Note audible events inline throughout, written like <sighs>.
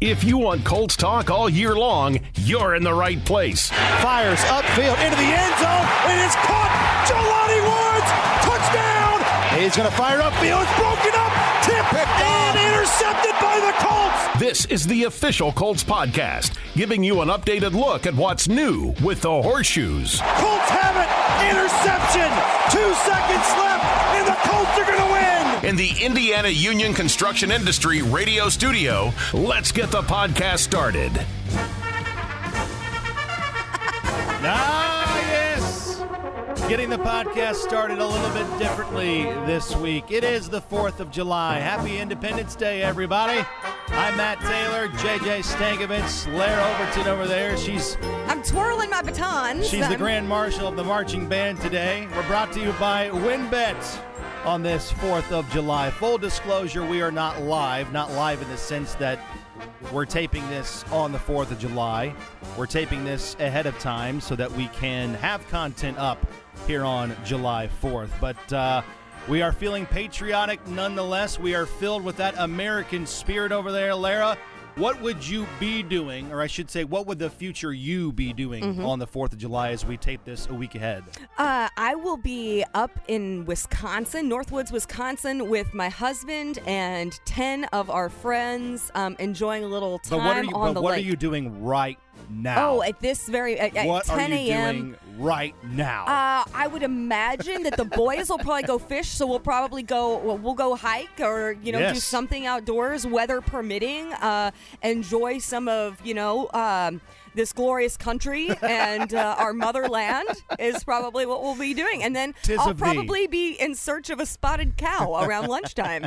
If you want Colts talk all year long, you're in the right place. Fires upfield into the end zone. It is caught. Jelani Woods, touchdown. He's going to fire upfield. It's broken up. Tip and intercepted by the Colts. This is the official Colts podcast, giving you an updated look at what's new with the horseshoes. Colts have it. Interception. Two seconds left, Colts are going to win. In the Indiana Union Construction Industry radio studio, let's get the podcast started. <laughs> Ah, yes. Getting the podcast started a little bit differently this week. It is the 4th of July. Happy Independence Day, everybody. I'm Matt Taylor, JJ Stankevitz, Larra Overton over there. She's I'm twirling my baton. she's the I'm- grand marshal of the marching band today. We're brought to you by WynnBet on this 4th of July. Full disclosure, we are not live, not live in the sense that we're taping this on the 4th of July. We're taping this ahead of time so that we can have content up here on July 4th. But uh, we are feeling patriotic nonetheless. We are filled with that American spirit over there. Larra, what would you be doing, or I should say, what would the future you be doing Mm-hmm. on the 4th of July as we tape this a week ahead? Uh, I will be up in Wisconsin, Northwoods, Wisconsin, with my husband and ten of our friends, um, enjoying a little time But what are you, on but the what lake. are you doing right now? Oh, at this very at, at what 10 a.m. right now? Uh, I would imagine that the boys will probably go fish, so we'll probably go. Well, we'll go hike or you know do something outdoors, weather permitting. Uh, enjoy some of you know um, this glorious country and uh, our <laughs> motherland is probably what we'll be doing, and then Tis I'll of thee. probably be in search of a spotted cow around lunchtime.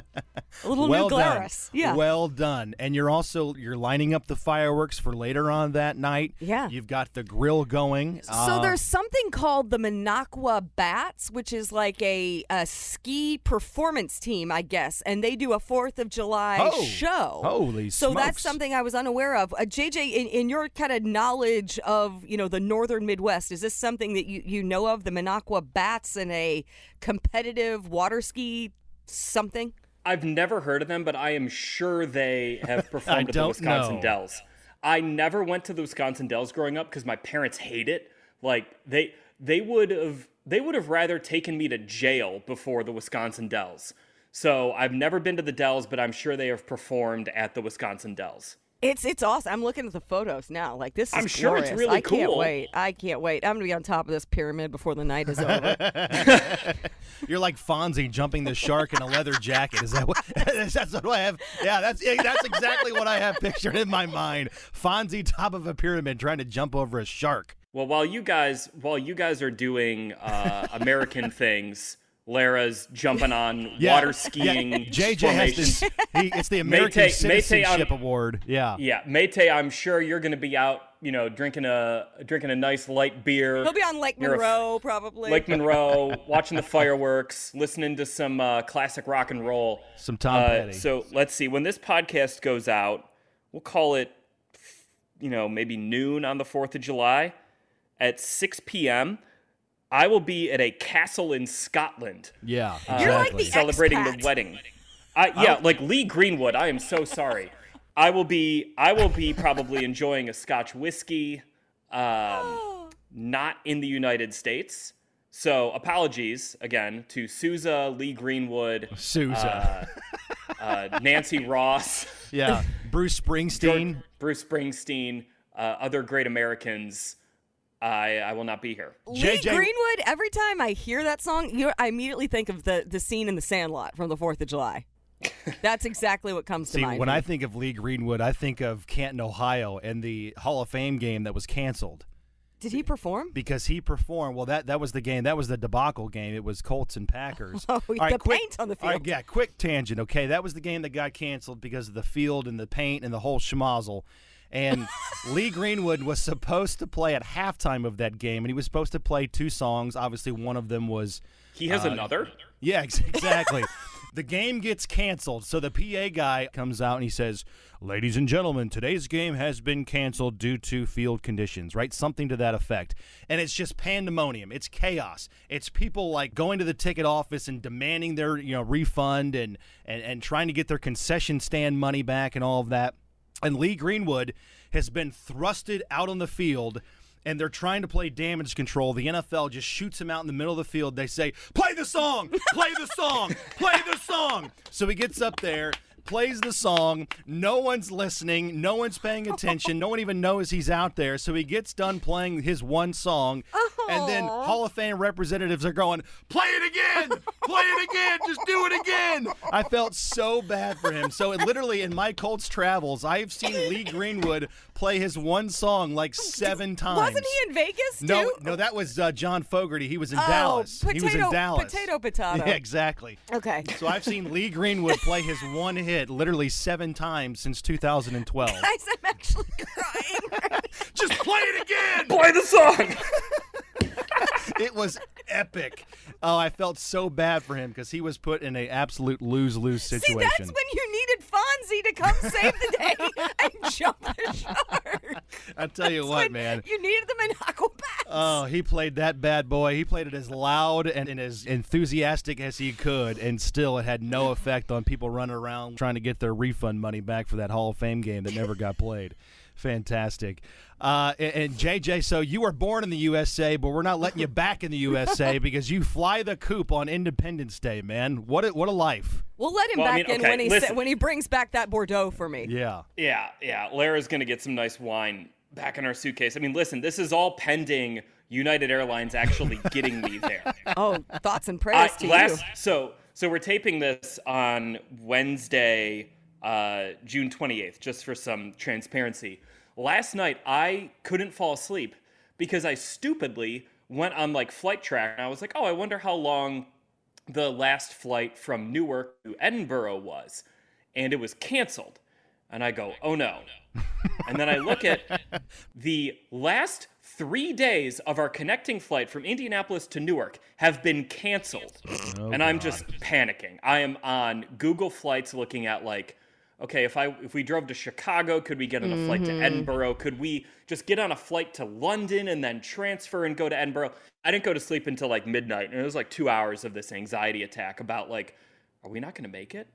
A little well new done. Glarus, yeah. Well done. And you're also you're lining up the fireworks for later on that night. Yeah. You've got the grill going. So Uh, there's something called the Minocqua Bats, which is like a, a ski performance team, I guess, and they do a Fourth of July Oh, show. holy So that's something I was unaware of. Uh, JJ, in, in your kind of knowledge of you know the northern Midwest, is this something that you, you know of the Minocqua Bats and a competitive water ski something? I've never heard of them, but I am sure they have <laughs> performed at the Wisconsin know. Dells. I never went to the Wisconsin Dells growing up because my parents hate it. Like they they would have they would have rather taken me to jail before the Wisconsin Dells. So I've never been to the Dells, but I'm sure they have performed at the Wisconsin Dells. It's it's awesome. I'm looking at the photos now. Like this is I'm sure it's glorious. really I can't wait. I can't wait. I'm gonna be on top of this pyramid before the night is over. <laughs> you're like Fonzie jumping the shark in a leather jacket. Is that what? <laughs> that's what I have. Yeah, that's that's exactly what I have pictured in my mind. Fonzie top of a pyramid trying to jump over a shark. Well, while you guys while you guys are doing uh, American things, Larra's jumping on <laughs> Yeah. water skiing. Yeah. JJ has formations. this. He, it's the <laughs> American Mate- Mate, Citizenship I'm- Award. Yeah. Yeah, Mate, I'm sure you're going to be out, you know, drinking a drinking a nice light beer. He'll be on Lake You're a f- Monroe probably. Lake Monroe, <laughs> watching the fireworks, listening to some uh, classic rock and roll. Some Tom Uh, Petty. so let's see. When this podcast goes out, we'll call it, you know, maybe noon on the Fourth of July, at 6 p.m. I will be at a castle in Scotland Yeah. You're like exactly. the celebrating expat. the wedding. I, yeah, like Lee Greenwood. I am so sorry. I will be. I will be probably <laughs> enjoying a Scotch whiskey. Um, <gasps> not in the United States. So apologies again to Sousa, Lee Greenwood, Sousa. uh, uh, Nancy <laughs> Ross, yeah. Bruce Springsteen. Bruce Springsteen, uh, other great Americans. I I will not be here. Lee JJ Greenwood. Every time I hear that song, you I immediately think of the the scene in The Sandlot from the Fourth of July. <laughs> That's exactly what comes to See, mind. when I think of Lee Greenwood, I think of Canton, Ohio, and the Hall of Fame game that was canceled did he perform? because he performed. Well, that that was the game. That was the debacle game. It was Colts and Packers. <laughs> Oh, All the quick- paint on the all right, field. yeah, quick tangent. Okay, that was the game that got canceled because of the field and the paint and the whole schmozzle. And Lee Greenwood was supposed to play at halftime of that game, and he was supposed to play two songs. Obviously, one of them was He has uh, another. yeah, ex- <laughs> exactly. the game gets canceled. So the PA guy comes out and he says, Ladies and gentlemen, today's game has been canceled due to field conditions, right? Something to that effect. And it's just pandemonium. It's chaos. It's people like going to the ticket office and demanding their, you know, refund and, and, and trying to get their concession stand money back and all of that. And Lee Greenwood has been thrusted out on the field and they're trying to play damage control. The NFL just shoots him out in the middle of the field. They say, "Play the song, play the song, play the song." So he gets up there plays the song. No one's listening. No one's paying attention. no one even knows he's out there. So he gets done playing his one song, and then Hall of Fame representatives are going, "Play it again! Play it again! Just do it again!" I felt so bad for him. So it literally in my Colts travels, I've seen Lee Greenwood play his one song like seven times. Wasn't he in Vegas too? No, no, that was uh, John Fogerty. He was in Oh, Dallas. Potato, he was in Dallas. Potato, potato. <laughs> Yeah, exactly. Okay. So I've seen Lee Greenwood play his one hit <laughs> literally seven times since 2012. <laughs> Guys, I'm actually crying. <laughs> Just play it again. Play the song. <laughs> It was epic. Oh, I felt so bad for him because he was put in a absolute lose lose situation. See, situation. that's when you needed Fonzie to come save the day <laughs> and jump the shark. I tell you That's what, man. You needed the Monaco bats. Oh, he played that bad boy. He played it as loud and, and as enthusiastic as he could, and still it had no <laughs> effect on people running around trying to get their refund money back for that Hall of Fame game that never got played. Fantastic. Uh, and, and JJ, so you were born in the USA, but we're not letting you back in the USA <laughs> because you fly the coop on Independence Day, man. What a, what a life. we'll let him Well, I back mean, in okay, when he listen. when he brings back that Bordeaux for me. Yeah. Yeah, yeah. Larra's gonna get some nice wine back in our suitcase. I mean, listen, this is all pending United Airlines actually <laughs> getting me there. Oh, thoughts and I- prayers to last, you. so so we're taping this on Wednesday, uh, June 28th, just for some transparency. Last night I couldn't fall asleep because I stupidly went on like flight track and I was like, oh, I wonder how long the last flight from Newark to Edinburgh was, and it was canceled. And I go, oh no. <laughs> and then I look at the last three days of our connecting flight from Indianapolis to Newark have been canceled. Oh, and I'm just panicking. I am on Google Flights looking at like, okay, if I if we drove to Chicago, could we get on a flight to Edinburgh? Could we just get on a flight to London and then transfer and go to Edinburgh? I didn't go to sleep until like midnight, and it was like two hours of this anxiety attack about like, are we not going to make it?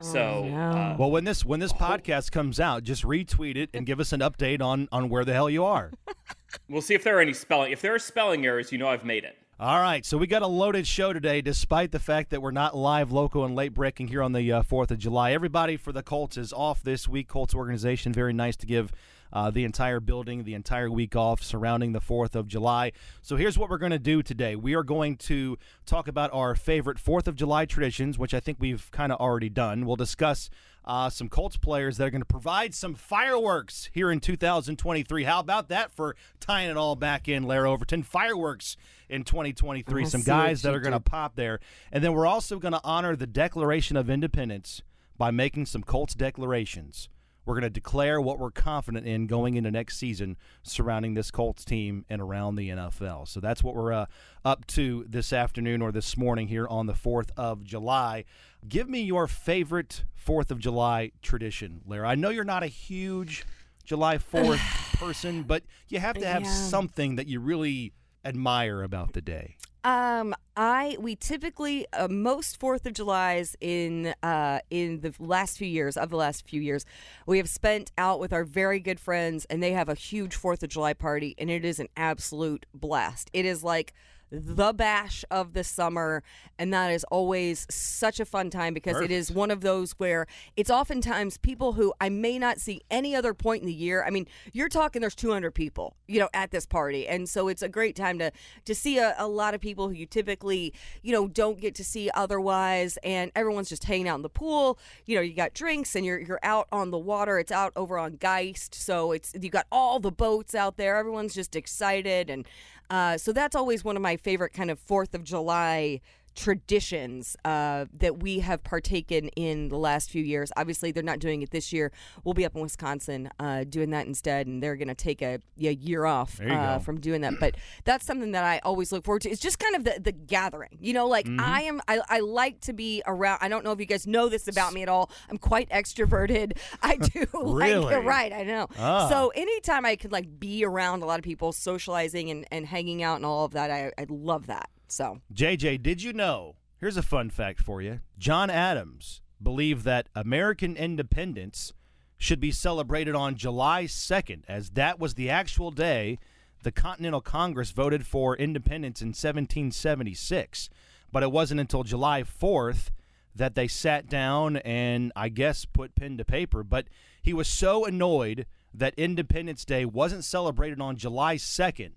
So uh, Well, when this when this podcast comes out, just retweet it and give us an update on on where the hell you are. <laughs> we'll see if there are any spelling. If there are spelling errors, you know I've made it. All right, so we got a loaded show today, despite the fact that we're not live, local, and late breaking here on the uh, 4th of July. Everybody for the Colts is off this week. Colts organization, very nice to give uh, the entire building the entire week off surrounding the 4th of July. So here's what we're going to do today. We are going to talk about our favorite 4th of July traditions, which I think we've kind of already done. We'll discuss uh, some Colts players that are going to provide some fireworks here in 2023. How about that for tying it all back in, Larra Overton? Fireworks in 2023. I some guys that are going to pop there. And then we're also going to honor the Declaration of Independence by making some Colts declarations. We're going to declare what we're confident in going into next season surrounding this Colts team and around the NFL. So that's what we're uh, up to this afternoon or this morning here on the 4th of July. Give me your favorite 4th of July tradition, Larra. I know you're not a huge July 4th <sighs> person, but you have to have Yeah. something that you really admire about the day. Um, I we typically uh, most Fourth of July's in uh in the last few years of the last few years, we have spent out with our very good friends, and they have a huge Fourth of July party, and it is an absolute blast. It is like the bash of the summer and that is always such a fun time because it is one of those where it's oftentimes people who I may not see any other point in the year. I mean, you're talking there's 200 people, you know, at this party. And so it's a great time to to see a, a lot of people who you typically, you know, don't get to see otherwise and everyone's just hanging out in the pool. You know, you got drinks and you're you're out on the water. It's out over on Geist. So it's you got all the boats out there. Everyone's just excited and uh, so that's always one of my favorite kind of Fourth of July traditions uh, that we have partaken in the last few years. Obviously, they're not doing it this year. We'll be up in Wisconsin uh, doing that instead, and they're going to take a, a year off uh, from doing that. But that's something that I always look forward to. It's just kind of the, the gathering, you know. Like Mm-hmm. I am, I, I like to be around. I don't know if you guys know this about me at all. I'm quite extroverted. <laughs> I <laughs> do Really? like right. I know. Ah. So anytime I could like be around a lot of people, socializing and, and hanging out and all of that, I, I love that. So JJ, did you know? Here's a fun fact for you. John Adams believed that American independence should be celebrated on July 2nd, as that was the actual day the Continental Congress voted for independence in 1776. But it wasn't until July 4th that they sat down and, I guess, put pen to paper. But he was so annoyed that Independence Day wasn't celebrated on July 2nd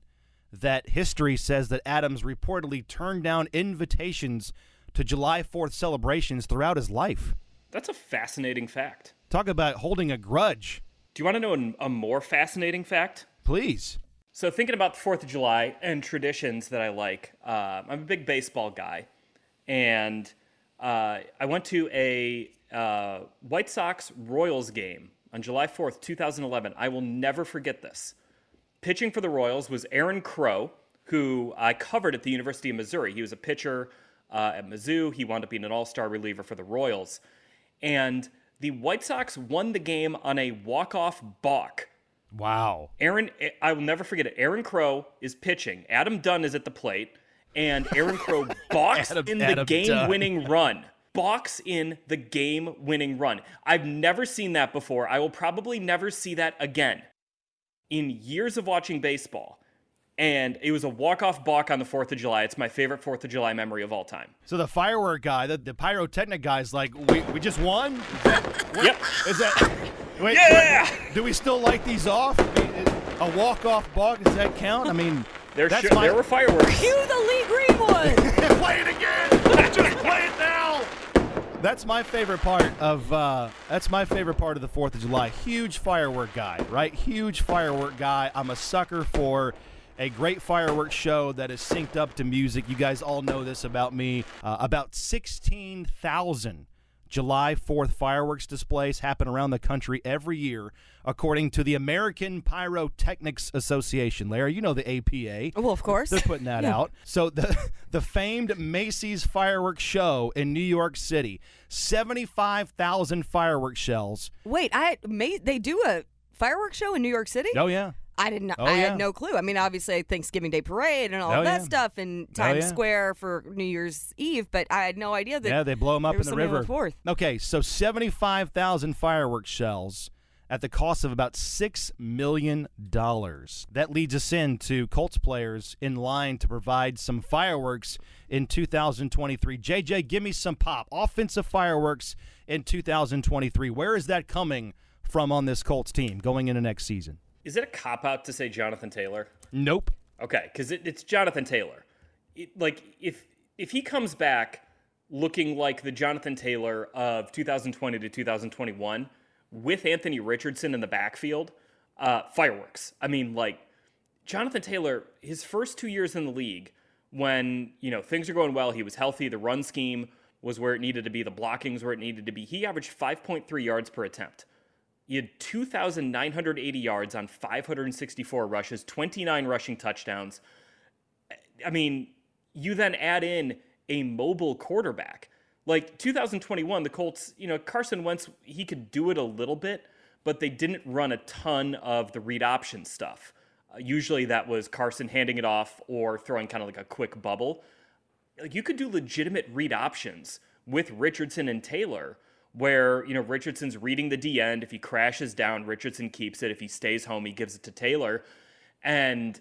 that history says that Adams reportedly turned down invitations to July 4th celebrations throughout his life. That's a fascinating fact. Talk about holding a grudge. Do you want to know a more fascinating fact? Please. So, thinking about the 4th of July and traditions that I like, uh, I'm a big baseball guy. And uh, I went to a uh, White Sox Royals game on July 4th, 2011. I will never forget this. Pitching for the Royals was Aaron Crow, who I covered at the University of Missouri. He was a pitcher uh, at Mizzou. He wound up being an all star reliever for the Royals. And the White Sox won the game on a walk off balk. Wow. Aaron, I will never forget it. Aaron Crow is pitching. Adam Dunn is at the plate, and Aaron Crow <laughs> balks Adam, in the game winning run. Balks in the game winning run. I've never seen that before. I will probably never see that again in years of watching baseball. And it was a walk-off balk on the 4th of July. It's my favorite 4th of July memory of all time. So the firework guy, the, the pyrotechnic guy is like, we, we just won? Is that, what, yep. Is that, wait, yeah! Wait, do we still light these off? A walk-off balk, does that count? I mean, there, sh- my, there were fireworks. Cue the Lee Greenwood. <laughs> play it again. just play it now. That's my favorite part of. Uh, that's my favorite part of the Fourth of July. Huge firework guy, right? Huge firework guy. I'm a sucker for a great fireworks show that is synced up to music. You guys all know this about me. Uh, about 16,000 July 4th fireworks displays happen around the country every year, according to the American Pyrotechnics Association. Larry, you know the APA. Well, of course. They're putting that <laughs> yeah. out. So the <laughs> the famed Macy's fireworks show in New York City, 75,000 fireworks shells. Wait, I may they do a fireworks show in New York City? Oh yeah. I didn't. Oh, I yeah. had no clue. I mean, obviously Thanksgiving Day parade and all oh, that yeah. stuff, in oh, Times oh, yeah. Square for New Year's Eve, but I had no idea that. Yeah, they blow them up in the river. The okay, so seventy-five thousand fireworks shells at the cost of about six million dollars. That leads us into Colts players in line to provide some fireworks in 2023. JJ, give me some pop. Offensive fireworks in 2023. Where is that coming from on this Colts team going into next season? Is it a cop out to say Jonathan Taylor? Nope. Okay, because it, it's Jonathan Taylor. It, like if if he comes back looking like the Jonathan Taylor of 2020 to 2021 with Anthony Richardson in the backfield, uh, fireworks. I mean, like Jonathan Taylor, his first two years in the league, when you know things are going well, he was healthy. The run scheme was where it needed to be. The blockings where it needed to be. He averaged 5.3 yards per attempt. He had 2,980 yards on 564 rushes, 29 rushing touchdowns. I mean, you then add in a mobile quarterback. Like 2021, the Colts, you know, Carson Wentz, he could do it a little bit, but they didn't run a ton of the read option stuff. Uh, usually that was Carson handing it off or throwing kind of like a quick bubble. Like you could do legitimate read options with Richardson and Taylor where you know Richardson's reading the D end. If he crashes down, Richardson keeps it. If he stays home, he gives it to Taylor. And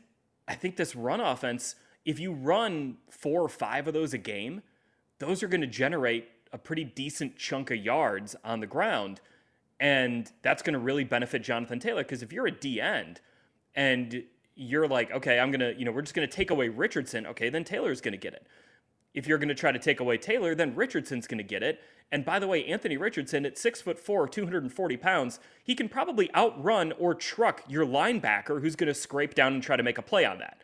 I think this run offense, if you run four or five of those a game, those are going to generate a pretty decent chunk of yards on the ground. And that's going to really benefit Jonathan Taylor because if you're a D end and you're like, okay, I'm going to, you know, we're just going to take away Richardson, okay, then Taylor's going to get it. If you're going to try to take away Taylor, then Richardson's going to get it. And by the way, Anthony Richardson at six foot four, 240 pounds, he can probably outrun or truck your linebacker who's going to scrape down and try to make a play on that.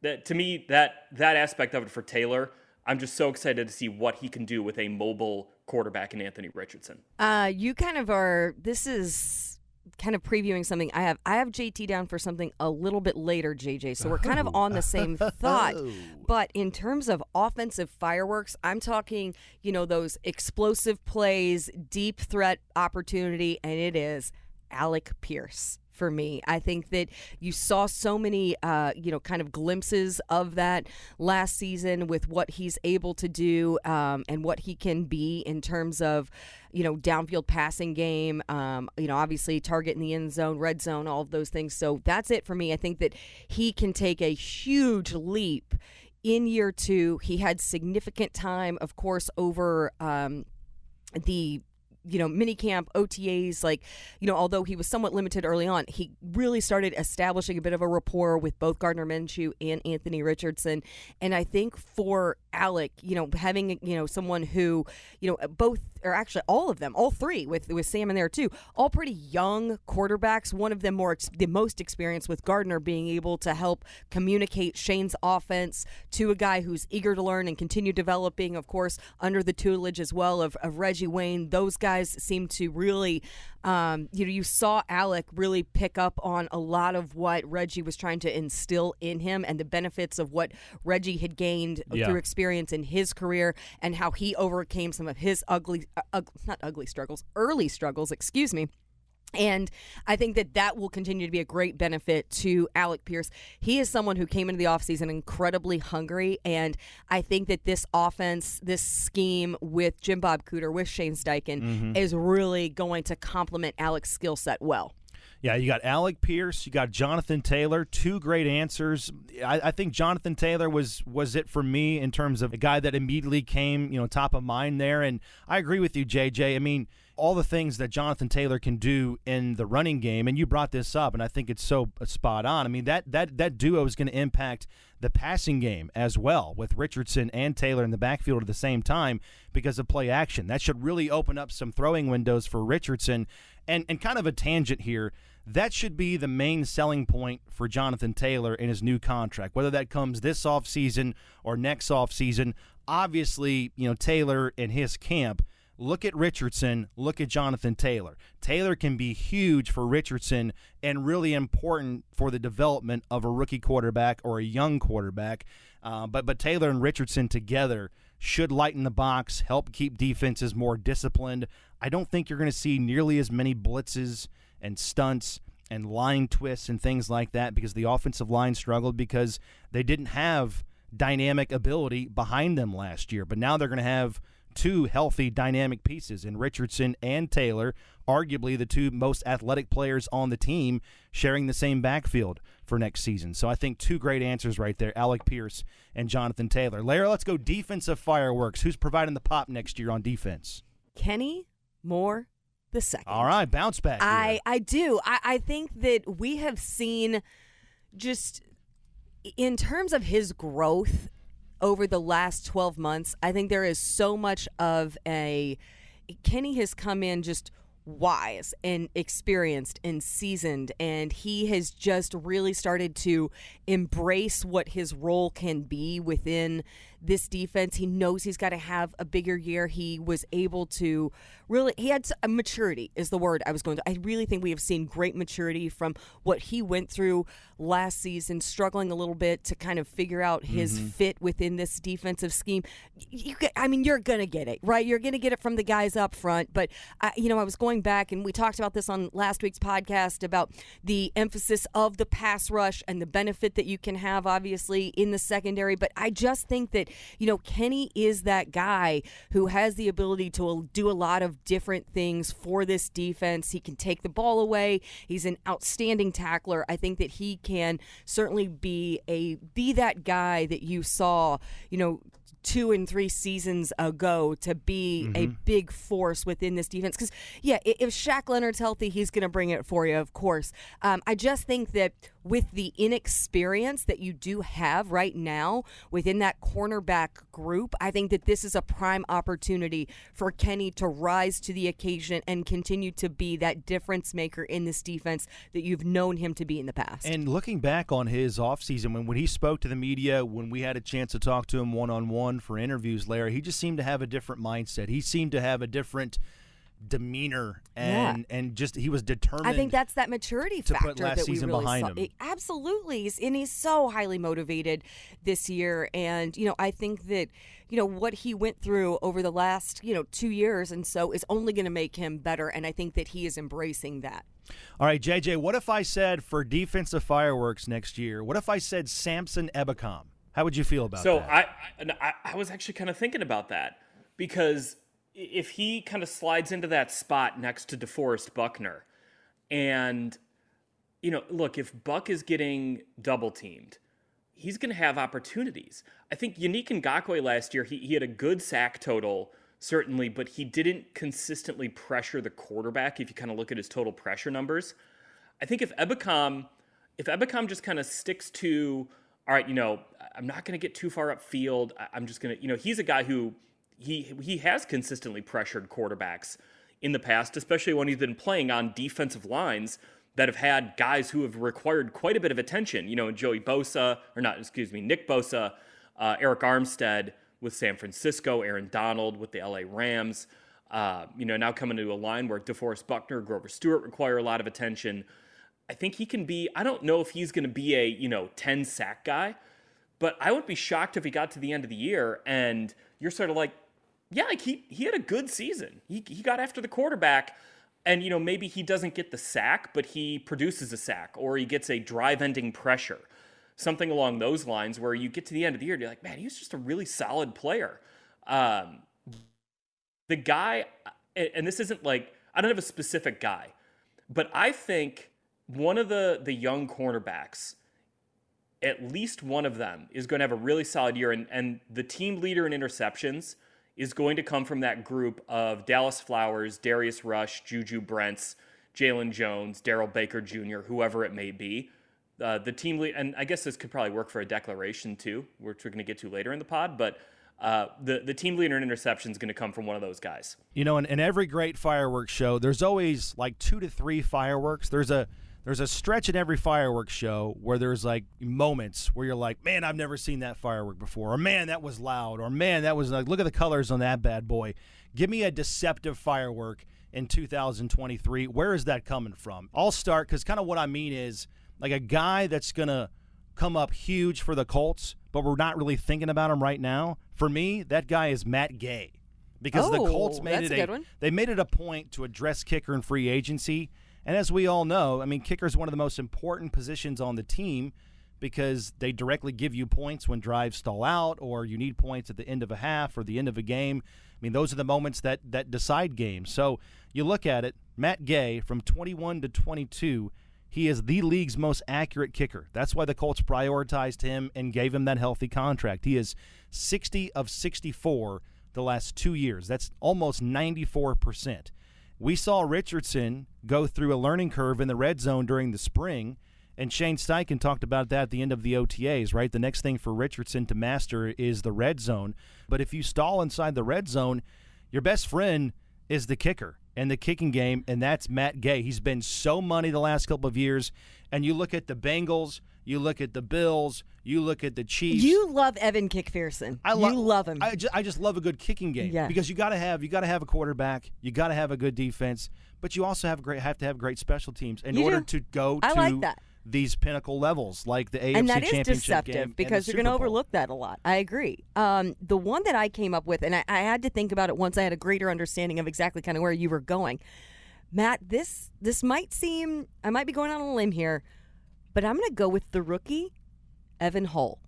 That to me, that that aspect of it for Taylor, I'm just so excited to see what he can do with a mobile quarterback in Anthony Richardson. Uh, you kind of are. This is kind of previewing something I have I have JT down for something a little bit later JJ so we're kind of oh. on the same <laughs> thought. Oh. But in terms of offensive fireworks I'm talking you know those explosive plays deep threat opportunity and it is Alec Pierce for me. I think that you saw so many, uh, you know, kind of glimpses of that last season with what he's able to do um, and what he can be in terms of, you know, downfield passing game. Um, you know, obviously target in the end zone, red zone, all of those things. So that's it for me. I think that he can take a huge leap in year two. He had significant time, of course, over. Um, the you know, mini camp, OTAs, like, you know, although he was somewhat limited early on, he really started establishing a bit of a rapport with both Gardner Minshew and Anthony Richardson. And I think for Alec, you know, having, you know, someone who, you know, both, or actually all of them, all three with, with Sam in there too, all pretty young quarterbacks. One of them more, the most experienced with Gardner being able to help communicate Shane's offense to a guy who's eager to learn and continue developing, of course, under the tutelage as well of, of Reggie Wayne. Those guys seem to really, um, you know, you saw Alec really pick up on a lot of what Reggie was trying to instill in him and the benefits of what Reggie had gained yeah. through experience in his career and how he overcame some of his ugly, uh, not ugly struggles, early struggles, excuse me and I think that that will continue to be a great benefit to Alec Pierce. He is someone who came into the offseason incredibly hungry. And I think that this offense, this scheme with Jim Bob Cooter, with Shane Steichen, mm-hmm. is really going to complement Alec's skill set well. Yeah, you got Alec Pierce, you got Jonathan Taylor, two great answers. I, I, think Jonathan Taylor was was it for me in terms of a guy that immediately came, you know, top of mind there. And I agree with you, JJ. I mean, all the things that Jonathan Taylor can do in the running game, and you brought this up, and I think it's so uh, spot on. I mean that that that duo is going to impact the passing game as well with Richardson and Taylor in the backfield at the same time because of play action. That should really open up some throwing windows for Richardson. And and kind of a tangent here. That should be the main selling point for Jonathan Taylor in his new contract, whether that comes this offseason or next offseason. Obviously, you know, Taylor and his camp Look at Richardson. Look at Jonathan Taylor. Taylor can be huge for Richardson and really important for the development of a rookie quarterback or a young quarterback. Uh, but but Taylor and Richardson together should lighten the box, help keep defenses more disciplined. I don't think you're going to see nearly as many blitzes and stunts and line twists and things like that because the offensive line struggled because they didn't have dynamic ability behind them last year. But now they're going to have two healthy, dynamic pieces in Richardson and Taylor, arguably the two most athletic players on the team, sharing the same backfield for next season. So I think two great answers right there Alec Pierce and Jonathan Taylor. Larra, let's go defensive fireworks. Who's providing the pop next year on defense? Kenny Moore the second. All right, bounce back. Here. I, I do. I, I think that we have seen just in terms of his growth over the last 12 months, I think there is so much of a Kenny has come in just wise and experienced and seasoned and he has just really started to embrace what his role can be within this defense. He knows he's got to have a bigger year. He was able to really, he had a maturity, is the word I was going to. I really think we have seen great maturity from what he went through last season, struggling a little bit to kind of figure out his mm-hmm. fit within this defensive scheme. You get, I mean, you're going to get it, right? You're going to get it from the guys up front. But, I, you know, I was going back and we talked about this on last week's podcast about the emphasis of the pass rush and the benefit that you can have, obviously, in the secondary. But I just think that you know, Kenny is that guy who has the ability to do a lot of different things for this defense. He can take the ball away. He's an outstanding tackler. I think that he can certainly be a be that guy that you saw, you know, two and three seasons ago to be mm-hmm. a big force within this defense. Because, yeah, if Shaq Leonard's healthy, he's going to bring it for you, of course. Um, I just think that with the inexperience that you do have right now within that cornerback group, I think that this is a prime opportunity for Kenny to rise to the occasion and continue to be that difference maker in this defense that you've known him to be in the past. And looking back on his offseason, when, when he spoke to the media, when we had a chance to talk to him one on one for interviews, Larry, he just seemed to have a different mindset. He seemed to have a different – demeanor and yeah. and just he was determined. I think that's that maturity factor that we really saw. It, absolutely, and he's so highly motivated this year. And you know, I think that you know what he went through over the last you know two years and so is only going to make him better. And I think that he is embracing that. All right, JJ, what if I said for defensive fireworks next year, what if I said Samson Ebukam? How would you feel about so that? So I, I, I was actually kind of thinking about that because if he kind of slides into that spot next to DeForest Buckner, and you know, look, if Buck is getting double teamed, he's going to have opportunities. I think Yannick Ngakoue last year, he, he had a good sack total, certainly, but he didn't consistently pressure the quarterback if you kind of look at his total pressure numbers. I think if Ebukam, if Ebukam just kind of sticks to, all right, you know, I'm not going to get too far upfield. I'm just going to, you know, he's a guy who he he has consistently pressured quarterbacks in the past, especially when he's been playing on defensive lines that have had guys who have required quite a bit of attention. You know, Joey Bosa, or not, excuse me, Nick Bosa, uh, Arik Armstead with San Francisco, Aaron Donald with the LA Rams. Uh, you know, now coming to a line where DeForest Buckner, Grover Stewart require a lot of attention. I think he can be, I don't know if he's going to be a, you know, 10 sack guy, but I would be shocked if he got to the end of the year and you're sort of like, yeah, like he he had a good season. He he got after the quarterback, and you know maybe he doesn't get the sack, but he produces a sack or he gets a drive-ending pressure, something along those lines. Where you get to the end of the year, and you're like, man, he was just a really solid player. Um, the guy, and this isn't like I don't have a specific guy, but I think one of the the young cornerbacks at least one of them is going to have a really solid year. And, and the team leader in interceptions is going to come from that group of Dallas Flowers, Darius Rush, Juju Brents, Jalen Jones, Darrell Baker Jr., whoever it may be. Uh, the team lead, and I guess this could probably work for a declaration too, which we're going to get to later in the pod. But uh, the the team leader in interception is going to come from one of those guys. You know, in, in every great fireworks show, there's always like two to three fireworks. There's a there's a stretch in every fireworks show where there's like moments where you're like, man, I've never seen that firework before, or man, that was loud, or man, that was like, look at the colors on that bad boy. Give me a deceptive firework in 2023. Where is that coming from? I'll start because kind of what I mean is like a guy that's gonna come up huge for the Colts, but we're not really thinking about him right now. For me, that guy is Matt Gay because oh, the Colts made it a, a they made it a point to address kicker in free agency and as we all know, I mean, kicker is one of the most important positions on the team because they directly give you points when drives stall out or you need points at the end of a half or the end of a game. I mean, those are the moments that, that decide games. So you look at it, Matt Gay from 21 to 22, he is the league's most accurate kicker. That's why the Colts prioritized him and gave him that healthy contract. He is 60 of 64 the last two years. That's almost 94%. We saw Richardson go through a learning curve in the red zone during the spring, and Shane Steichen talked about that at the end of the OTAs, right? The next thing for Richardson to master is the red zone. But if you stall inside the red zone, your best friend is the kicker and the kicking game, and that's Matt Gay. He's been so money the last couple of years. And you look at the Bengals, you look at the Bills, you look at the Chiefs. You love Evan McPherson. I lo- you love him. I just, I just love a good kicking game yeah. because you got to have you got to have a quarterback, you got to have a good defense, but you also have great have to have great special teams in you order do. to go I to like these pinnacle levels like the AFC and that Championship is deceptive because you're going to overlook that a lot. I agree. Um, the one that I came up with, and I, I had to think about it once I had a greater understanding of exactly kind of where you were going. Matt, this this might seem I might be going on a limb here, but I'm going to go with the rookie, Evan Hull.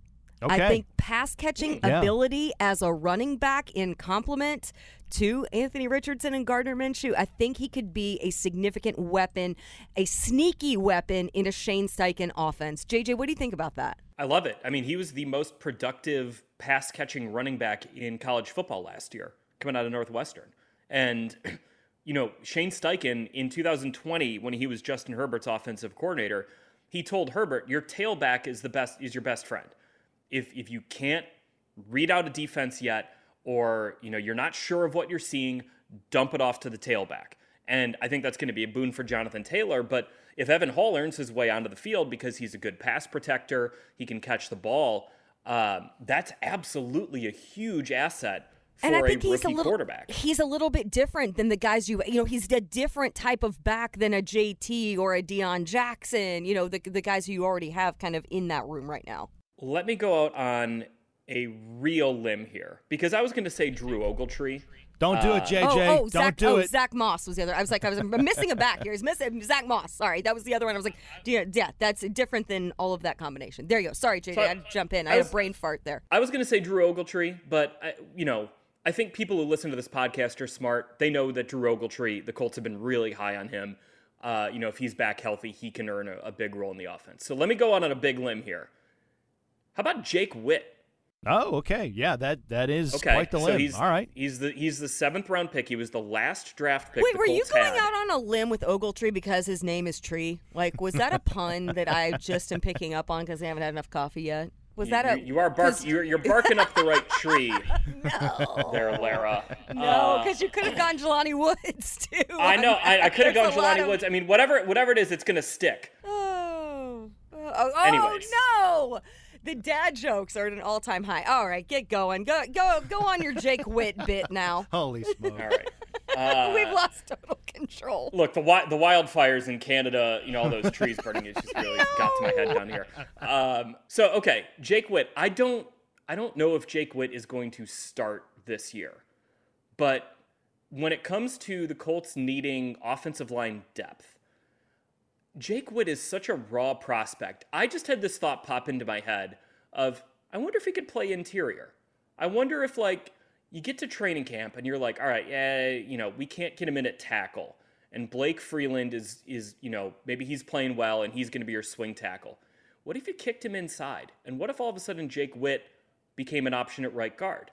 Okay. I think pass catching Yeah. ability as a running back in complement to Anthony Richardson and Gardner Minshew, I think he could be a significant weapon, a sneaky weapon in a Shane Steichen offense. JJ, what do you think about that? I love it. I mean, he was the most productive pass catching running back in college football last year, coming out of Northwestern. And, <clears throat> you know, Shane Steichen in 2020, when he was Justin Herbert's offensive coordinator, he told Herbert, "Your tailback is the best is your best friend. If if you can't read out a defense yet, or you know you're not sure of what you're seeing, dump it off to the tailback." And I think that's going to be a boon for Jonathan Taylor. But if Evan Hull earns his way onto the field because he's a good pass protector, he can catch the ball. Um, that's absolutely a huge asset and I think he's rookie a little quarterback. he's a little bit different than the guys you you know he's a different type of back than a JT or a Deon Jackson you know the the guys who you already have kind of in that room right now. Let me go out on a real limb here because I was going to say Drew Ogletree Don't do it, uh, JJ. Oh, oh, Don't Zach, do oh, it. Zach Moss was the other. I was like, I was missing a back here. He's missing Zach Moss. Sorry, that was the other one. I was like, yeah, yeah that's different than all of that combination. There you go. Sorry, JJ. So I had to jump in. I, I had a brain fart there. I was going to say Drew Ogletree, but I, you know, I think people who listen to this podcast are smart. They know that Drew Ogletree, the Colts have been really high on him. Uh, you know, if he's back healthy, he can earn a, a big role in the offense. So let me go on on a big limb here. How about Jake Witt? Oh, okay. Yeah, that that is Okay, quite the so limb. he's All right. He's the he's the seventh round pick. He was the last draft pick. Wait, the were you going had. out on a limb with Ogletree because his name is Tree? Like, was that a pun that I just am picking up on because I haven't had enough coffee yet? Was You, that a? you, you are bark, 'cause- you're, you're barking up the right tree <laughs> no, there, Larra. no, Uh, because you could have gone Jelani Woods <laughs> too. I know. I, I could have gone There's a Jelani of- Woods. I mean, whatever whatever it is, it's gonna stick. Oh, oh, oh no! The dad jokes are at an all-time high. All right, get going. Go, go, go on your Jake Witt bit now. <laughs> Holy smoke. All right. Uh, <laughs> We've lost total control. Look, the wi- the wildfires in Canada, you know, all those trees burning, it just <laughs> really got to my head down here. Um, so, okay, Jake Witt. I don't, I don't know if Jake Witt is going to start this year, but when it comes to the Colts needing offensive line depth, Jake Witt is such a raw prospect. I just had this thought pop into my head of, I wonder if he could play interior. I wonder if like you get to training camp and you're like, all right, yeah, you know, we can't get him in at tackle. And Blake Freeland is is, you know, maybe he's playing well and he's gonna be your swing tackle. What if you kicked him inside? And what if all of a sudden Jake Witt became an option at right guard?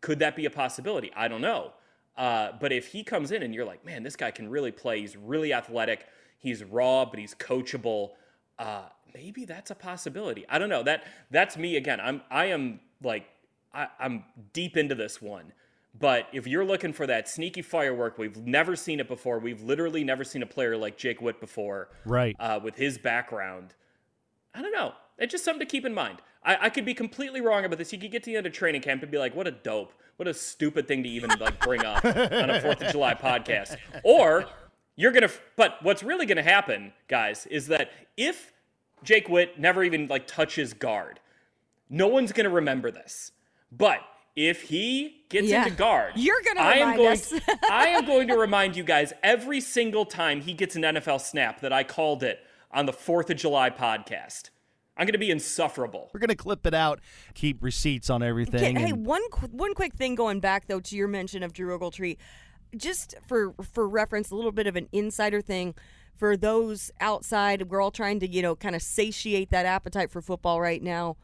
Could that be a possibility? I don't know. Uh, but if he comes in and you're like, man, this guy can really play, he's really athletic, he's raw, but he's coachable. Uh, maybe that's a possibility. I don't know. That that's me again. I'm I am like I, I'm deep into this one. But if you're looking for that sneaky firework, we've never seen it before. We've literally never seen a player like Jake Witt before, Right. uh, with his background. I don't know. It's just something to keep in mind. I, I could be completely wrong about this. You could get to the end of training camp and be like, "What a dope! What a stupid thing to even like bring up on a Fourth of <laughs> July podcast." Or you're gonna. But what's really gonna happen, guys, is that if Jake Witt never even like touches guard, no one's gonna remember this. But if he gets Yeah. into guard, You're gonna I am going. us. <laughs> I am going to remind you guys every single time he gets an NFL snap that I called it on the Fourth of July podcast. I'm going to be insufferable. We're gonna clip it out. Keep receipts on everything. Okay, hey, one qu- one quick thing going back though to your mention of Drew Ogletree, just for for reference, a little bit of an insider thing for those outside. We're all trying to you know kind of satiate that appetite for football right now.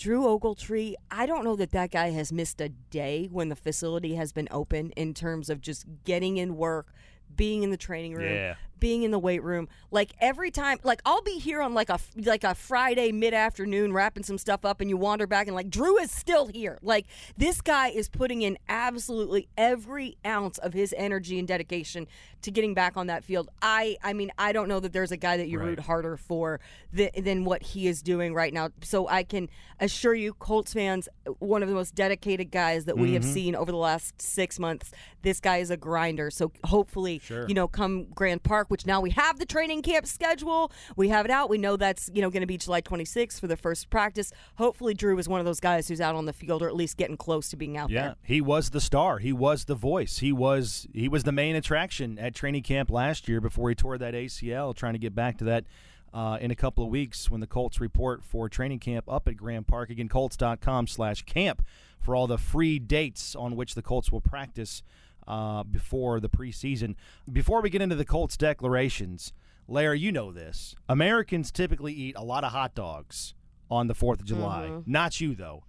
Drew Ogletree, I don't know that that guy has missed a day when the facility has been open in terms of just getting in work, being in the training room, Yeah. Being in the weight room. Like every time, like I'll be here on like a like a Friday mid afternoon wrapping some stuff up, and you wander back and like Drew is still here. Like this guy is putting in absolutely every ounce of his energy and dedication to getting back on that field. I I mean I don't know that there's a guy that you Right. root harder for th- than what he is doing right now. So I can assure you, Colts fans, one of the most dedicated guys that we have mm-hmm. seen over the last six months. This guy is a grinder. So hopefully, you know, come Grand Park, which now we have the training camp schedule. We have it out. We know that's you know going to be July 26th for the first practice. Hopefully, Drew is one of those guys who's out on the field or at least getting close to being out Yeah, there. Yeah, he was the star. He was the voice. He was he was the main attraction at training camp last year before he tore that ACL. Trying to get back to that uh, in a couple of weeks when the Colts report for training camp up at Grand Park again. colts.com slash camp for all the free dates on which the Colts will practice uh, before the preseason. Before we get into the Colts declarations, Larry, you know this. Americans typically eat a lot of hot dogs on the Fourth of July. Not you though.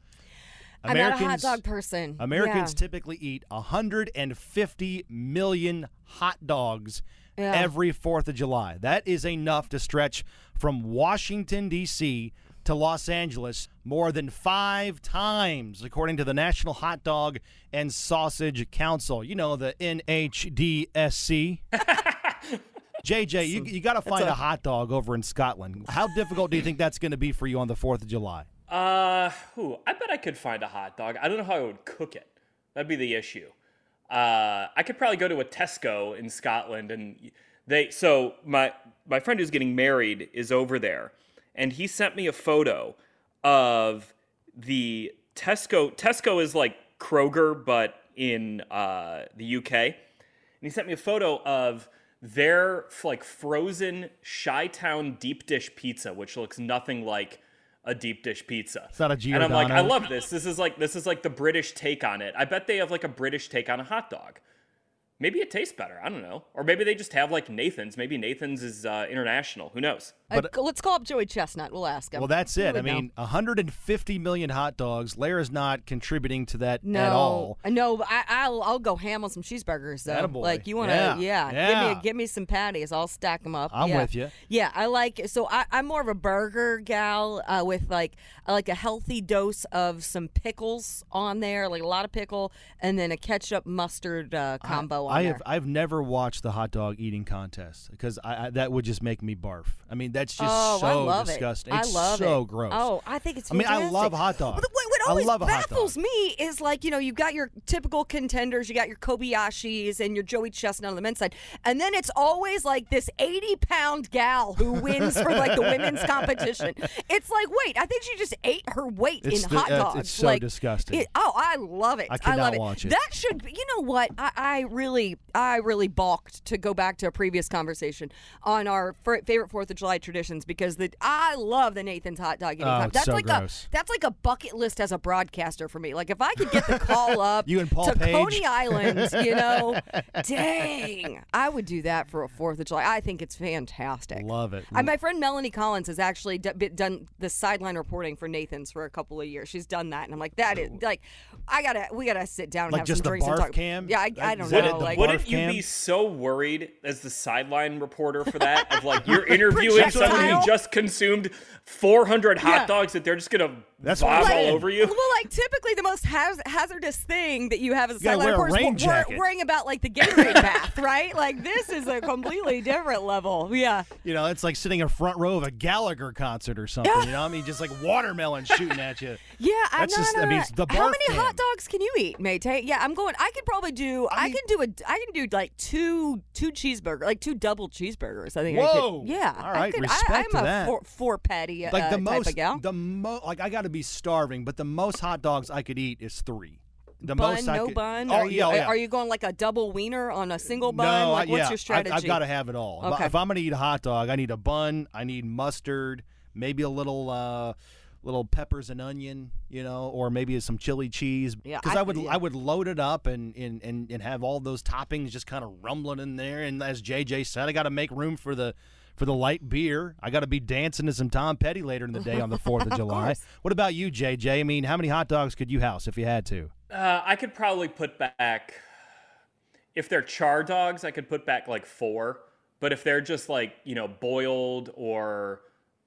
I'm not a hot Americans- dog person. Americans Yeah. typically eat 150 million hot dogs Yeah. every 4th of July. That is enough to stretch from Washington, D.C. to Los Angeles more than five times, according to the National Hot Dog and Sausage Council. You know, the NHDSC. JJ, <laughs> you, you got to find a, hot dog over in Scotland. How difficult do you think that's going to be for you on the 4th of July? Uh, whew, I bet I could find a hot dog. I don't know how I would cook it. That'd be the issue. Uh, I could probably go to a Tesco in Scotland and they. So my my friend who's getting married is over there, and he sent me a photo of the Tesco. Tesco is like Kroger, but in uh, the UK, and he sent me a photo of their like frozen Chi-Town deep dish pizza, which looks nothing like a deep dish pizza. It's not a And I'm like, I love this. This is like this is like the British take on it. I bet they have like a British take on a hot dog. Maybe it tastes better. I don't know. Or maybe they just have like Nathan's. Maybe Nathan's is uh, international. Who knows? Uh, let's call up Joey Chestnut. We'll ask him. Well, that's it. I would know. mean, 150 million hot dogs. Larra's not contributing to that no, at all. no. but I, I'll I'll go ham on some cheeseburgers though. Attaboy. Like you want to, Yeah. yeah, Yeah. Give me give me some patties. I'll stack them up. I'm Yeah. with you. Yeah, I like. So I, I'm more of a burger gal uh, with like I like a healthy dose of some pickles on there, like a lot of pickle, and then a ketchup mustard uh, combo on I there. have I've never watched the hot dog eating contest because I, I that would just make me barf. I mean, that's just oh, so I love disgusting. it. It's I love so it. gross. Oh, I think it's. I mean, I love hot dogs. But what, what I always love baffles me is like you know you've got your typical contenders, you got your Kobayashis and your Joey Chestnut on the men's side, and then it's always like this eighty-pound gal who <laughs> wins for like the women's competition. It's like, wait, I think she just ate her weight It's in the- hot uh, dogs. it's so like, disgusting. it- oh, I love it. I cannot love it. watch it. That should, be, you know what? I, I really, I really balked to go back to a previous conversation on our favorite Fourth of July traditions because the I love the Nathan's hot dog eating. Oh, con- that's so like gross. a that's like a bucket list as a broadcaster for me. Like if I could get the call <laughs> up You and Paul to Page. Coney <laughs> Island, you know, dang, I would do that for a Fourth of July. I think it's fantastic. Love it. I, my friend Melanie Collins has actually d- been- done the sideline reporting for Nathan's for a couple of years. She's done that, and I'm like, that is like, I gotta, we gotta sit down and Like have just some the drinks and talk. cam? Yeah, I, I don't is know. it, the like, wouldn't you cam? be so worried as the sideline reporter for that? Of like you're <laughs> interviewing someone who just consumed 400 hot Yeah. dogs that they're just gonna That's what vomit I'm all over you. Well, like typically the most haz- hazardous thing that you have as a You gotta sideline wear a reporter is rain wo- wor- worrying about like the Gatorade <laughs> bath, right? Like this is a completely different level. Yeah. You know, it's like sitting in front row of a Gallagher concert or something. You know, I mean, just like watermelon shooting at you. <laughs> Yeah, I That's no, just- no, I no, mean, no. the How many cam. hot dogs can you eat, mate? Yeah, I'm going. I could probably do. I, mean- can do a. I can do like two two cheeseburger, like two double cheeseburgers. I think. Whoa. I could, yeah. All I right, could, respect I, I'm to a that. four, four patty uh, Like the type most, of gal. the mo, like I got to be starving, but the most hot dogs I could eat is three. The bun, most I no could, bun. Oh, are you yeah, oh, yeah. are you going like a double wiener on a single bun? No, like, I, what's yeah, your strategy? I've, I've got to have it all. If- Okay. If I'm going to eat a hot dog, I need a bun. I need mustard, maybe a little, uh, little peppers and onion, you know, or maybe some chili cheese. Yeah, because I- I, would, yeah. I would load it up and, and, and, and have all those toppings just kind of rumbling in there. And as JJ said, I got to make room for the. For the light beer, I got to be dancing to some Tom Petty later in the day on the Fourth of <laughs> July. course. What about you, JJ? I mean, how many hot dogs could you house if you had to? Uh, I could probably put back, if they're char dogs, I could put back like four. But if they're just like, you know, boiled or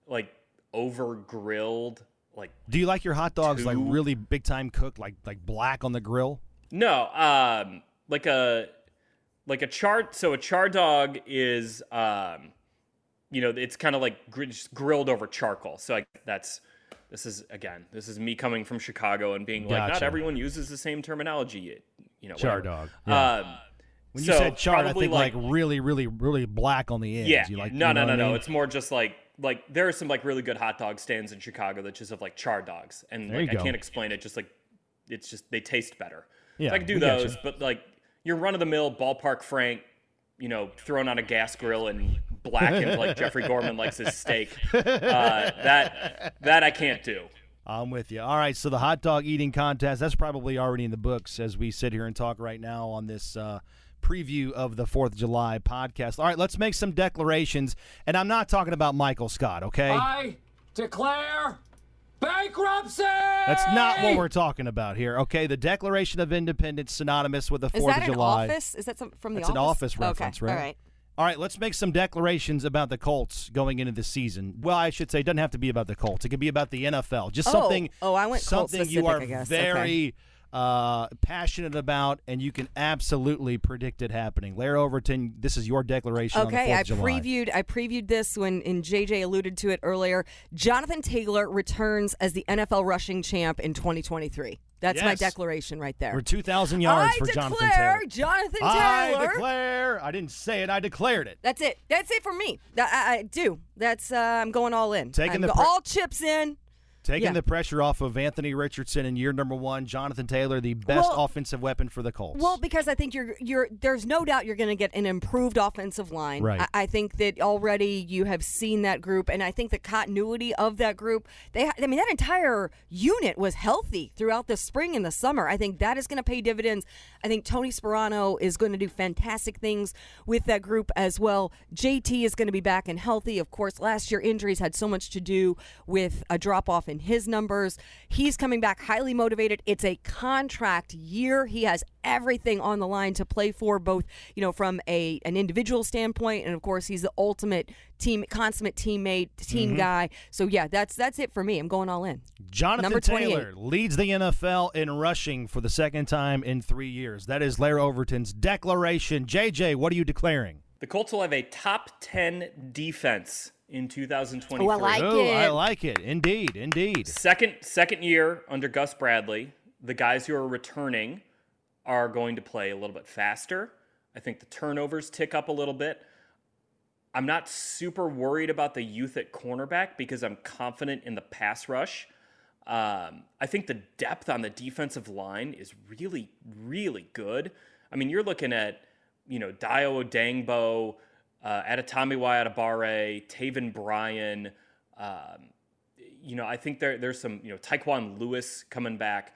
like over grilled, like, Do you like your hot dogs like really big time cooked, like like black on the grill? no, um, like a, like a char, so a char dog is, um, you know, it's kind of like gr- just grilled over charcoal. So I, that's, this is, again, this is me coming from Chicago and being like, not everyone uses the same terminology, you know, Char whatever. dog. Yeah. Um, When you said char, I think like, really, really, really black on the ends. Yeah. You like, no, you know no, no, I no. mean? It's more just like like there are some like really good hot dog stands in Chicago that just have like char dogs, and There like I can't explain it. Just like it's just they taste better. Yeah, so I could do those, but like your run of the mill ballpark Frank, you know, thrown on a gas grill and blackened like <laughs> Jeffrey Gorman likes his steak. <laughs> Uh, that that I can't do. I'm with you. All right, so the hot dog eating contest, that's probably already in the books as we sit here and talk right now on this uh, preview of the 4th of July podcast. All right, let's make some declarations. And I'm not talking about Michael Scott, okay? I declare bankruptcy. That's not what we're talking about here, okay? The Declaration of Independence synonymous with the 4th is that of an July. office? Is that some, from the That's an office? office reference, okay. right? All right. All right, let's make some declarations about the Colts going into the season. Well, I should say, it doesn't have to be about the Colts. It could be about the NFL. Just Oh. something. Oh, I went something you specific, are I guess. very uh, passionate about, and you can absolutely predict it happening. Larra Overton, this is your declaration. Okay, 4th I previewed I previewed this when and JJ alluded to it earlier. Jonathan Taylor returns as the NFL rushing champ in 2023. That's my declaration right there. for 2,000 yards I for declare Jonathan Taylor. Jonathan I declare. I didn't say it. I declared it. That's it. That's it for me. I, I, do. That's uh, I'm going all in. Taking I'm the pre- all chips in. Taking Yeah. the pressure off of Anthony Richardson in year number one, Jonathan Taylor, the best Well- offensive weapon for the Colts. Well, because I think you're you're there's no doubt you're going to get an improved offensive line. Right. I, I think that already you have seen that group, and I think the continuity of that group. They, I mean, that entire unit was healthy throughout the spring and the summer. I think that is going to pay dividends. I think Tony Sparano is going to do fantastic things with that group as well. JT is going to be back and healthy. Of course, last year injuries had so much to do with a drop off in his numbers. He's coming back highly motivated. It's a contract year. He has everything on the line to play for, both you know from a an individual standpoint, and of course he's the ultimate team consummate teammate, team mm-hmm. guy. So yeah, that's that's it for me. I'm going all in. Jonathan Number Taylor leads the NFL in rushing for the second time in three years. That is Larra Overton's declaration. JJ, what are you declaring? The Colts will have a top 10 defense in 2023. Oh, I like oh, it. I like it. Indeed, indeed. Second second year under Gus Bradley, the guys who are returning are going to play a little bit faster. I think the turnovers tick up a little bit. I'm not super worried about the youth at cornerback because I'm confident in the pass rush. Um, I think the depth on the defensive line is really, really good. I mean, you're looking at, you know, Dayo Odeyingbo, uh, Adetomiwa Adebawore, Taven Bryan. Um, you know, I think there, there's some, you know, Tyquan Lewis coming back.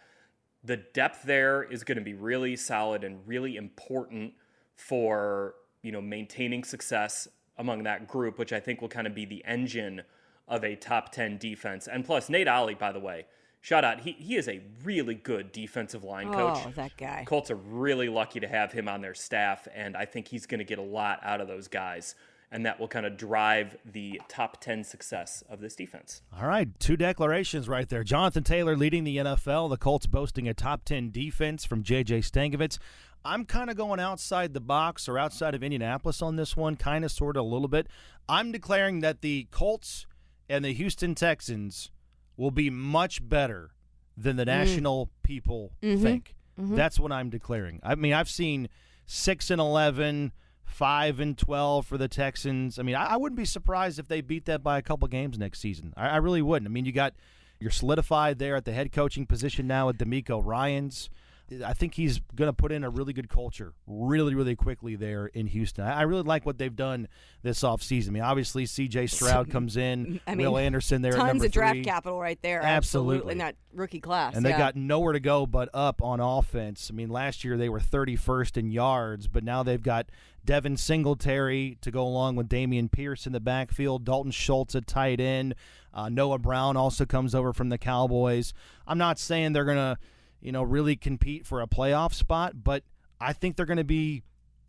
The depth there is going to be really solid and really important for, you know, maintaining success among that group, which I think will kind of be the engine of a top 10 defense. And plus, Nate Ollie, by the way, shout out, he, he is a really good defensive line coach. Oh, that guy. Colts are really lucky to have him on their staff, and I think he's going to get a lot out of those guys, and that will kind of drive the top 10 success of this defense. All right, two declarations right there. Jonathan Taylor leading the NFL, the Colts boasting a top 10 defense from JJ Stankevitz. I'm kind of going outside the box or outside of Indianapolis on this one, kind of, sort of, a little bit. I'm declaring that the Colts and the Houston Texans will be much better than the mm. national people mm-hmm. think. Mm-hmm. That's what I'm declaring. I mean, I've seen 6 and 11, 5 and 12 for the Texans. I mean, I, I wouldn't be surprised if they beat that by a couple games next season. I, I really wouldn't. I mean, you got you're solidified there at the head coaching position now with DeMeco Ryans. I think he's going to put in a really good culture really, really quickly there in Houston. I I really like what they've done this offseason. I mean, obviously, C.J. <laughs> Stroud comes in, I mean, Will Anderson there Tons of draft three. capital right there. Absolutely. in that rookie class. And they yeah. got nowhere to go but up on offense. I mean, last year they were 31st in yards, but now they've got Devin Singletary to go along with Dameon Pierce in the backfield, Dalton Schultz at tight end. Uh, Noah Brown also comes over from the Cowboys. I'm not saying they're going to, you know, really compete for a playoff spot, but I think they're going to be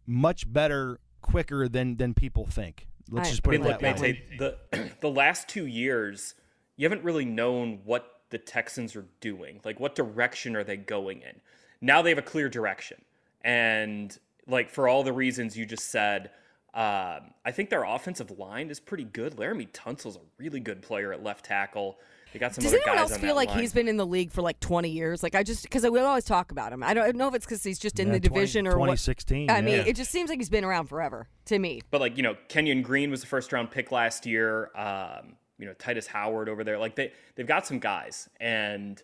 much better quicker than than people think. Let's I- just put I it mean, that look, way. The <clears throat> the last two years, you haven't really known what the Texans are doing. Like, what direction are they going in? Now they have a clear direction, and like for all the reasons you just said, um, I think their offensive line is pretty good. Laremy Tunsil's a really good player at left tackle. They got some Does other anyone guys else on feel like line. he's been in the league for like 20 years? Like I just because we always talk about him. I don't know if it's because he's just in Yeah, the 20 division or what. 2016, I mean, it just seems like he's been around forever to me. But like you know, Kenyon Green was the first round pick last year. Um, you know, Tytus Howard over there. Like they they've got some guys, and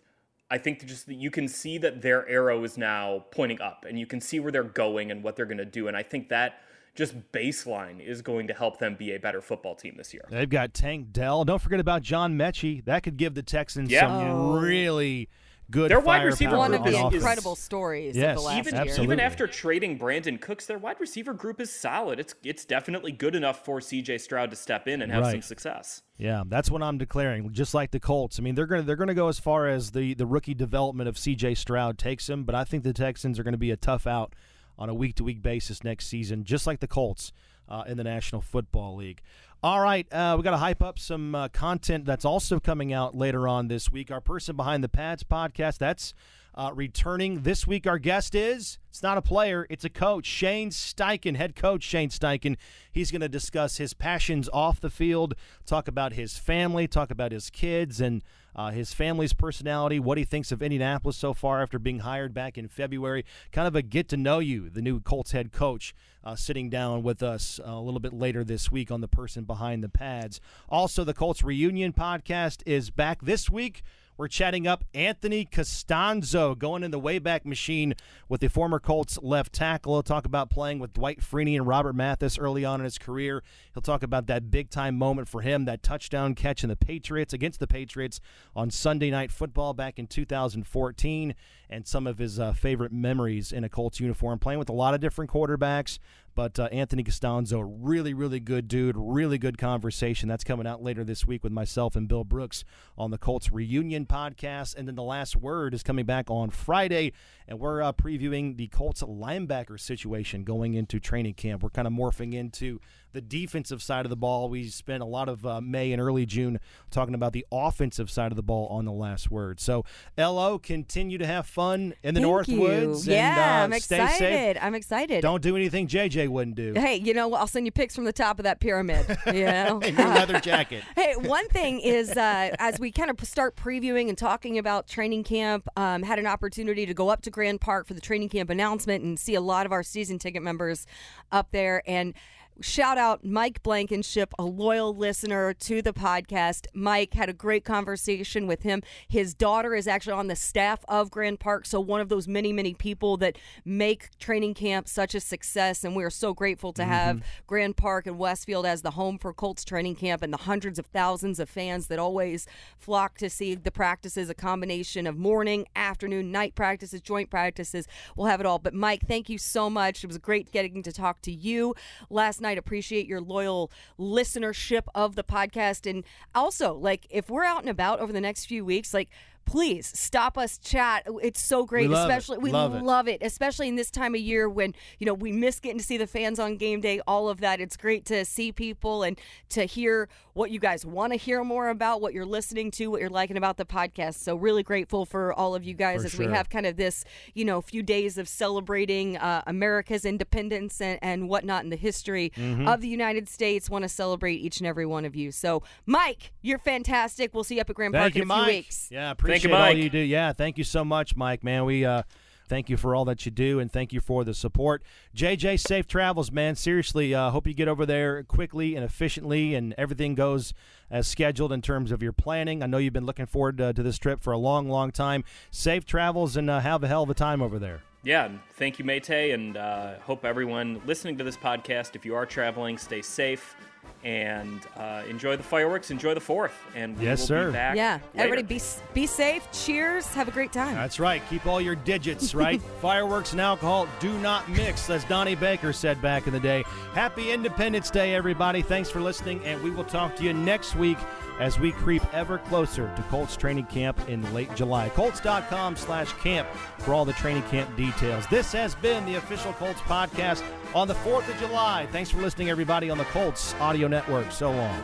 I think that just that you can see that their arrow is now pointing up, and you can see where they're going and what they're going to do. And I think that just baseline is going to help them be a better football team this year. They've got Tank Dell. Don't forget about John Metchie. That could give the Texans Yeah. some Oh. really good Their wide firepower receiver One group of the is- offense. incredible stories Yes, of the last Even year. absolutely. even after trading Brandin Cooks, their wide receiver group is solid. It's it's definitely good enough for C.J. Stroud to step in and have some success. Yeah, that's what I'm declaring. Just like the Colts. I mean, they're gonna they're gonna go as far as the the rookie development of C.J. Stroud takes them, but I think the Texans are going to be a tough out on a week to week basis next season, just like the Colts uh, in the National Football League. All right, uh, we got to hype up some uh, content that's also coming out later on this week. Our person behind the pads podcast that's uh, returning this week. Our guest is it's not a player, it's a coach, Shane Steichen, head coach Shane Steichen. He's going to discuss his passions off the field, talk about his family, talk about his kids, and uh, his family's personality, what he thinks of Indianapolis so far after being hired back in February. Kind of a get to know you, the new Colts head coach. Uh, sitting down with us a little bit later this week on the person behind the pads. Also, the Colts reunion podcast is back this week. We're chatting up Anthony Castonzo going in the Wayback Machine with the former Colts left tackle. He'll talk about playing with Dwight Freeney and Robert Mathis early on in his career. He'll talk about that big time moment for him, that touchdown catch in the Patriots against the Patriots on Sunday Night Football back in 2014, and some of his uh, favorite memories in a Colts uniform, playing with a lot of different quarterbacks. But uh, Anthony Castonzo, really, really good dude, really good conversation. That's coming out later this week with myself and Bill Brooks on the Colts Reunion podcast. And then the last word is coming back on Friday, and we're uh, previewing the Colts linebacker situation going into training camp. We're kind of morphing into the defensive side of the ball. We spent a lot of uh, May and early June talking about the offensive side of the ball on the last word. So, LO, continue to have fun in the Thank Northwoods. You. Yeah, and, uh, I'm excited. I'm excited. Don't do anything JJ wouldn't do. Hey, you know? I'll send you pics from the top of that pyramid. <laughs> You know? in your leather <laughs> jacket. hey, one thing is uh, as we kind of start previewing and talking about training camp, um, had an opportunity to go up to Grand Park for the training camp announcement and see a lot of our season ticket members up there. And shout out Mike Blankenship, a loyal listener to the podcast. Mike had a great conversation with him. His daughter is actually on the staff of Grand Park, so one of those many, many people that make training camp such a success. And we are so grateful to have mm-hmm. Grand Park and Westfield as the home for Colts training camp and the hundreds of thousands of fans that always flock to see the practices, a combination of morning, afternoon, night practices, joint practices. We'll have it all. But Mike, thank you so much. It was great getting to talk to you last night. I'd appreciate your loyal listenership of the podcast. And also, like, if we're out and about over the next few weeks, like, please stop us chat it's so great We love it. especially we Love it. love it especially in this time of year when you know we miss getting to see the fans on game day all of that it's great to see people and to hear what you guys want to hear more about what you're listening to what you're liking about the podcast so really grateful for all of you guys For as we have kind of this you know few days of celebrating uh, america's independence and, and whatnot in the history Mm-hmm. of the united states want to celebrate each and every one of you so mike you're fantastic we'll see you up at grand Thank park you, in a few Mike. weeks Yeah, appreciate you, all Mike. you do. Yeah, thank you so much, Mike. Man, we uh, thank you for all that you do, and thank you for the support. JJ, safe travels, man. Seriously, uh, hope you get over there quickly and efficiently, and everything goes as scheduled in terms of your planning. I know you've been looking forward uh, to this trip for a long, long time. Safe travels, and uh, have a hell of a time over there. Yeah, thank you, Mayte, and uh, hope everyone listening to this podcast, if you are traveling, stay safe and uh, enjoy the fireworks, enjoy the Fourth, and we Yes, will sir. be back. yeah later. everybody be be safe cheers have a great time That's right. Keep all your digits <laughs> right. Fireworks and alcohol do not mix, as Donnie Baker said back in the day. Happy Independence Day, everybody. Thanks for listening, and we will talk to you next week as we creep ever closer to Colts training camp in late July. Colts.com slash camp for all the training camp details. This has been the official Colts podcast on the 4th of July. Thanks for listening, everybody, on the Colts Audio Network. So long.